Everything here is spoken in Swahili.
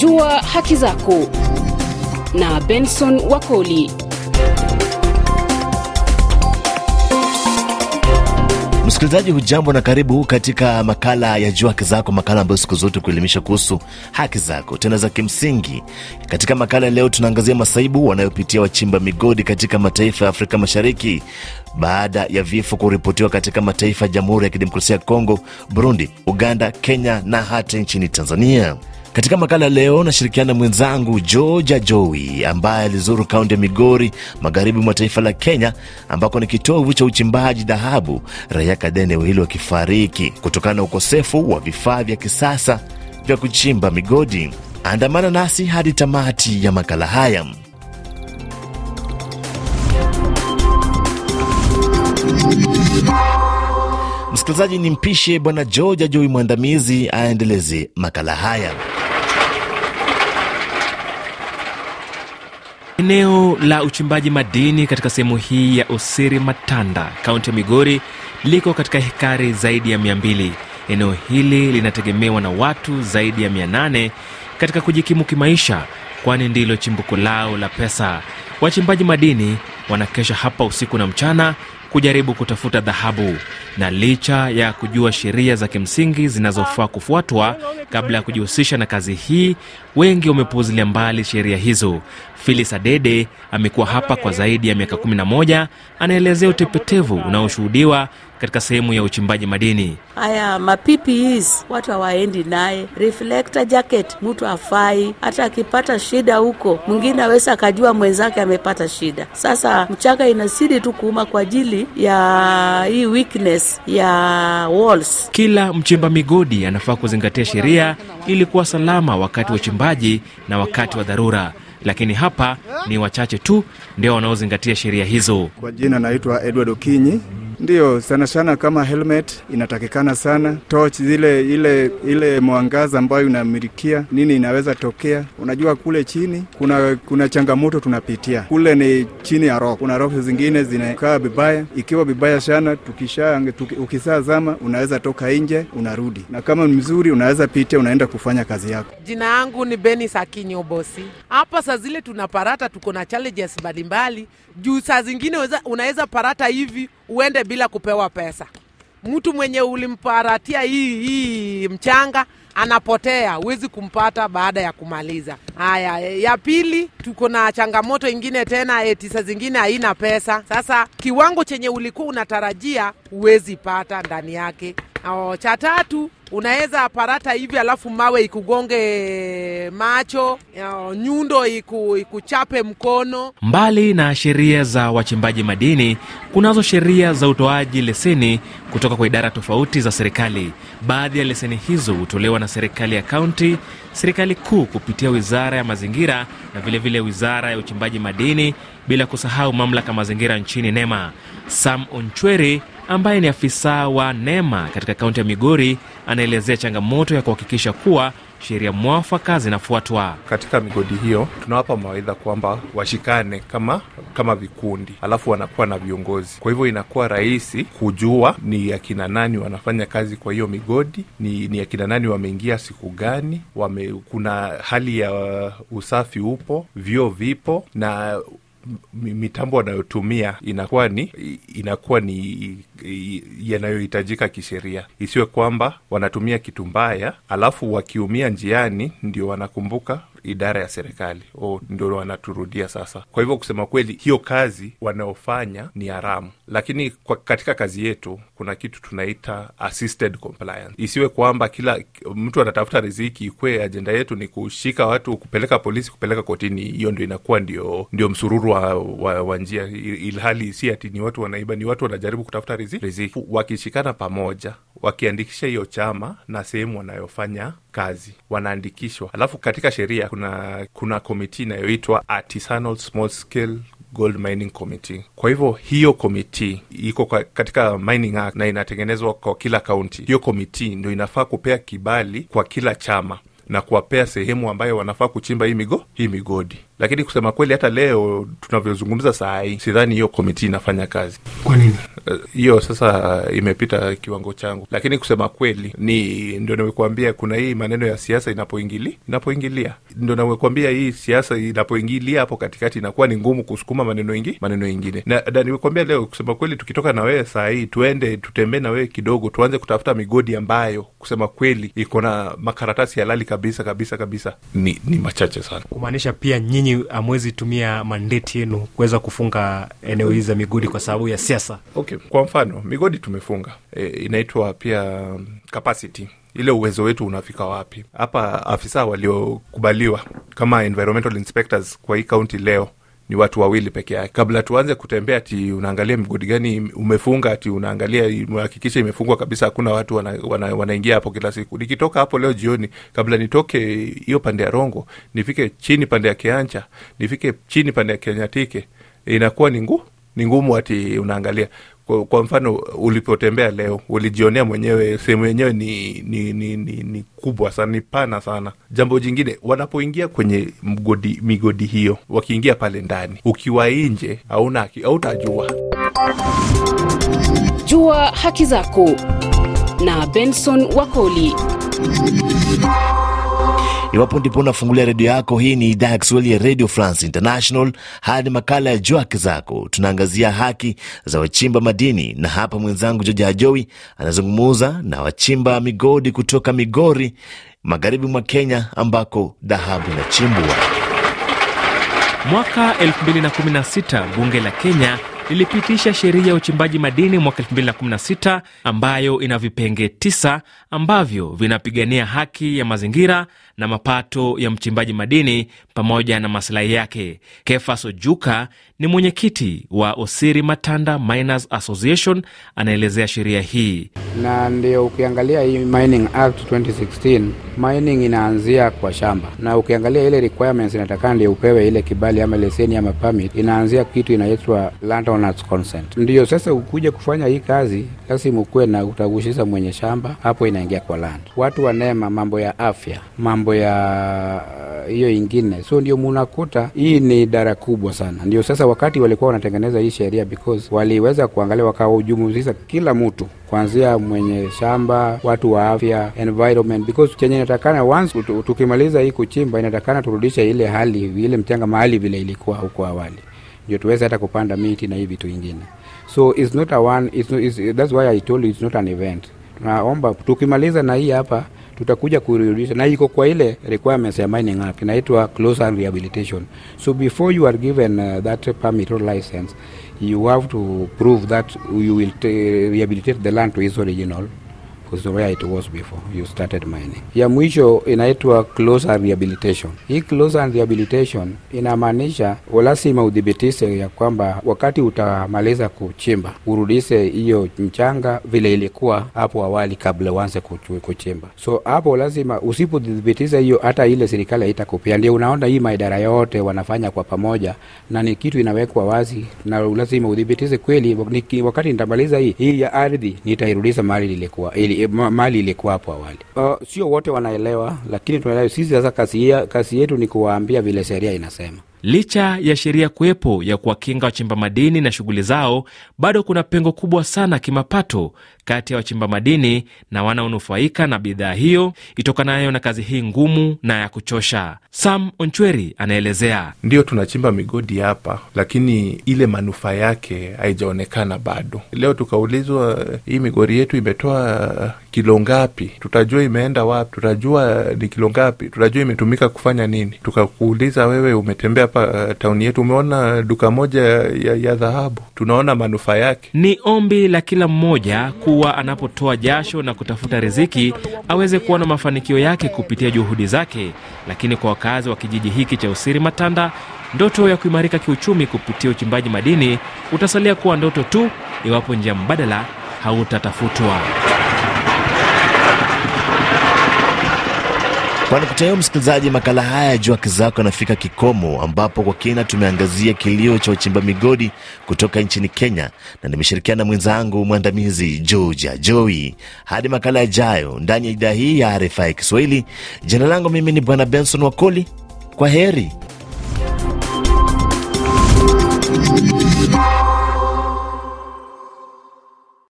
Jua haki zako na Benson Wakoli. Msikilizaji hujambo na karibu katika makala ya Jua Haki Zako, makala ambayo siku zote kuelimisha kuhusu haki zako tena za kimsingi. Katika makala leo, tunaangazia masaibu wanayopitia wachimba migodi katika mataifa ya Afrika Mashariki baada ya vifo kuripotiwa katika mataifa ya Jamhuri ya Kidemokrasia ya Kongo, Burundi, Uganda, Kenya na hata nchini Tanzania. Katika makala leo nashirikiana mwenzangu Georgia Jowi ambaye alizuru kaunti ya Migori, magharibi mwa taifa la Kenya, ambako ni kitovu cha uchimbaji dhahabu, raia kadhaa eneo hilo wakifariki kutokana na ukosefu wa vifaa vya kisasa vya kuchimba migodi. Andamana nasi hadi tamati ya makala haya. Msikilizaji, ni mpishe Bwana Georgia Jowi mwandamizi aendeleze makala haya. Eneo la uchimbaji madini katika sehemu hii ya Osiri Matanda, kaunti ya Migori, liko katika hekari zaidi ya 200. Eneo hili linategemewa na watu zaidi ya 800 katika kujikimu kimaisha, kwani ndilo chimbuko lao la pesa. Wachimbaji madini wanakesha hapa usiku na mchana kujaribu kutafuta dhahabu, na licha ya kujua sheria za kimsingi zinazofaa kufuatwa kabla ya kujihusisha na kazi hii, wengi wamepuuzilia mbali sheria hizo. Filis Adede amekuwa hapa kwa zaidi ya miaka 11. Anaelezea utepetevu unaoshuhudiwa katika sehemu ya uchimbaji madini. Haya mapipis watu hawaendi naye, reflector jacket mtu afai, hata akipata shida huko mwingine aweza akajua mwenzake amepata shida. Sasa mchanga inasidi tu kuuma kwa ajili ya hii weakness ya walls. Kila mchimba migodi anafaa kuzingatia sheria ili kuwa salama wakati wa uchimbaji na wakati wa dharura lakini hapa ni wachache tu ndio wanaozingatia sheria hizo. Kwa jina naitwa Edward Okinyi. Ndiyo, sana sana kama helmet inatakikana sana, torch zile ile ile mwangaza ambayo inamilikia nini inaweza tokea. Unajua kule chini kuna kuna changamoto tunapitia kule, ni chini ya rock. Kuna rock zingine zinakaa vibaya, ikiwa vibaya sana, tukisha tuki, ukisaa unaweza toka nje unarudi, na kama mzuri unaweza pitia unaenda kufanya kazi yako. Jina yangu ni Beni Sakinyo Bosi. Hapa saa zile tunaparata, tuko na challenges mbalimbali juu saa zingine unaweza parata hivi uende bila kupewa pesa. Mtu mwenye ulimparatia hii hii mchanga anapotea, huwezi kumpata baada ya kumaliza. Haya, ya pili, tuko na changamoto ingine tena, eti saa zingine haina pesa. Sasa kiwango chenye ulikuwa unatarajia huwezi pata ndani yake. O, cha tatu unaweza parata hivi alafu mawe ikugonge macho, nyundo iku, ikuchape mkono. Mbali na sheria za wachimbaji madini, kunazo sheria za utoaji leseni kutoka kwa idara tofauti za serikali. Baadhi ya leseni hizo hutolewa na serikali ya kaunti, serikali kuu kupitia wizara ya mazingira na vilevile vile wizara ya uchimbaji madini, bila kusahau mamlaka mazingira nchini NEMA. Sam Onchwere ambaye ni afisa wa NEMA katika kaunti ya Migori anaelezea changamoto ya kuhakikisha kuwa sheria mwafaka zinafuatwa katika migodi hiyo. Tunawapa mawaidha kwamba washikane kama kama vikundi, alafu wanakuwa na viongozi. Kwa hivyo inakuwa rahisi kujua ni akina nani wanafanya kazi kwa hiyo migodi, ni, ni akina nani wameingia siku gani, wame, kuna hali ya usafi upo, vyoo vipo na mitambo wanayotumia inakuwa ni inakuwa ni yanayohitajika kisheria, isiwe kwamba wanatumia kitu mbaya, alafu wakiumia njiani ndio wanakumbuka idara ya serikali o ndio wanaturudia sasa. Kwa hivyo kusema kweli, hiyo kazi wanaofanya ni haramu, lakini kwa katika kazi yetu kuna kitu tunaita assisted compliance. Isiwe kwamba kila mtu anatafuta riziki, ikwe ajenda yetu ni kushika watu, kupeleka polisi, kupeleka kotini. Hiyo ndio inakuwa ndio, ndio msururu wa, wa, wa njia, ilhali si ati ni watu wanaiba, ni watu wanajaribu kutafuta riziki. Riziki wakishikana pamoja, wakiandikisha hiyo chama na sehemu wanayofanya kazi wanaandikishwa, alafu katika sheria kuna kuna komiti inayoitwa Artisanal Small Scale Gold Mining Committee. Kwa hivyo hiyo komiti iko katika Mining Act na inatengenezwa kwa kila kaunti. Hiyo komiti ndo inafaa kupea kibali kwa kila chama na kuwapea sehemu ambayo wanafaa kuchimba hii migo hii migodi. Lakini kusema kweli, hata leo tunavyozungumza saa hii, sidhani hiyo komiti inafanya kazi. Kwa nini? Eh, hiyo sasa imepita kiwango changu, lakini kusema kweli ni ndio nimekuambia, kuna hii maneno ya siasa inapoingili inapoingilia, ndio nimekuambia hii siasa inapoingilia hapo katikati inakuwa ni ngumu kusukuma maneno ingi maneno ingine, na, na nimekuambia leo, kusema kweli, tukitoka na wewe saa hii tuende tutembee na wewe kidogo, tuanze kutafuta migodi ambayo kusema kweli iko na makaratasi halali kabisa kabisa kabisa, ni, ni machache sana. Kumaanisha pia nyinyi amwezi tumia mandeti yenu kuweza kufunga eneo hizi za migodi kwa sababu ya siasa. Okay, kwa mfano migodi tumefunga e, inaitwa pia um, capacity ile uwezo wetu unafika wapi hapa. Afisa waliokubaliwa kama environmental inspectors kwa hii kaunti leo ni watu wawili peke yake. Kabla tuanze kutembea ati unaangalia mgodi gani umefunga, ati unaangalia hakikisha imefungwa kabisa, hakuna watu wanaingia wana, wana hapo kila siku. Nikitoka hapo leo jioni, kabla nitoke hiyo pande ya Rongo, nifike chini pande ya Kianja, nifike chini pande ya Kenyatike, inakuwa ni ngu ni ngumu ati unaangalia kwa, mfano ulipotembea leo ulijionea mwenyewe sehemu yenyewe ni, ni, ni, ni, ni kubwa sana, ni pana sana. Jambo jingine, wanapoingia kwenye mgodi, migodi hiyo, wakiingia pale ndani, ukiwa nje hauna hautajua. Jua haki zako na Benson Wakoli. Iwapo ndipo unafungulia redio yako, hii ni idhaa ya Kiswahili ya Radio France International. Hadi makala ya Jua Haki Zako, tunaangazia haki za wachimba madini, na hapa mwenzangu Joja Ajowi anazungumuza na wachimba migodi kutoka Migori, magharibi mwa Kenya, ambako dhahabu inachimbwa. Mwaka 2016 bunge la Kenya lilipitisha sheria ya uchimbaji madini mwaka 2016 ambayo ina vipenge tisa ambavyo vinapigania haki ya mazingira na mapato ya mchimbaji madini pamoja na masilahi yake. Kefas Ojuka ni mwenyekiti wa Osiri Matanda Miners Association, anaelezea sheria hii. Na ndio ukiangalia hii Mining Act 2016 mining inaanzia kwa shamba, na ukiangalia ile requirements inatakana ndio upewe ile kibali ama leseni ama permit, inaanzia kitu inaitwa landowners consent. Ndio sasa ukuja kufanya hii kazi, lazima ukuwe na utagushiza mwenye shamba, hapo inaingia kwa land. Watu wanema mambo ya afya, mambo ya hiyo ingine, so ndio munakuta hii ni idara kubwa sana. Ndio sasa wakati walikuwa wanatengeneza hii sheria, because waliweza kuangalia wakaujumuziza kila mtu kuanzia mwenye shamba, watu wa afya, environment, because chenye inatakana once tukimaliza hii kuchimba, inatakana turudishe ile hali ile mchanga mahali vile ilikuwa huko awali, ndio tuweze hata kupanda miti na hii vitu ingine. So it's not a one, it's not, it's, that's why I told you it's not an event. Tunaomba tukimaliza na hii hapa tutakuja kurudisha na iko kwa ile requirements ya mining act inaitwa close and rehabilitation. So before you are given uh, that permit or license you have to prove that you will rehabilitate the land to its original where it was before you started mining. Ya mwisho inaitwa close and rehabilitation. Hii close rehabilitation inamaanisha lazima udhibitise ya kwamba wakati utamaliza kuchimba urudise hiyo mchanga vile ilikuwa hapo awali kabla uanze kuchimba. So hapo lazima usipodhibitisha hiyo, hata ile serikali haitakupia. Ndio unaona hii maidara yote wanafanya kwa pamoja, na ni kitu inawekwa wazi, na lazima udhibitishe kweli, wakati nitamaliza hii hii ya ardhi nitairudisha mahali ilikuwa ili mali ilikuwa hapo awali. Uh, sio wote wanaelewa, lakini tunaelewa sisi. Sasa kazi yetu ni kuwaambia vile sheria inasema. Licha ya sheria kuwepo ya kuwakinga wachimba madini na shughuli zao, bado kuna pengo kubwa sana kimapato kati ya wachimba madini na wanaonufaika na bidhaa hiyo itokanayo na kazi hii ngumu na ya kuchosha. Sam Onchweri anaelezea. Ndiyo, tunachimba migodi hapa, lakini ile manufaa yake haijaonekana bado. Leo tukaulizwa hii migodi yetu imetoa kilo ngapi, tutajua imeenda wapi, tutajua ni kilo ngapi, tutajua imetumika kufanya nini. Tukakuuliza wewe, umetembea hapa uh, tauni yetu, umeona duka moja ya, ya dhahabu? Tunaona manufaa yake. Ni ombi la kila mmoja kuwa anapotoa jasho na kutafuta riziki aweze kuona mafanikio yake kupitia juhudi zake. Lakini kwa wakazi wa kijiji hiki cha Usiri Matanda, ndoto ya kuimarika kiuchumi kupitia uchimbaji madini utasalia kuwa ndoto tu iwapo njia mbadala hautatafutwa. Kwa nukta hiyo, msikilizaji, makala haya ya Jua Haki Zako yanafika kikomo, ambapo kwa kina tumeangazia kilio cha wachimba migodi kutoka nchini Kenya, na nimeshirikiana na mwenzangu mwandamizi Georgia joi Hadi makala yajayo ndani ya idhaa hii ya RFI Kiswahili, jina langu mimi ni Bwana Benson Wakoli. Kwa heri.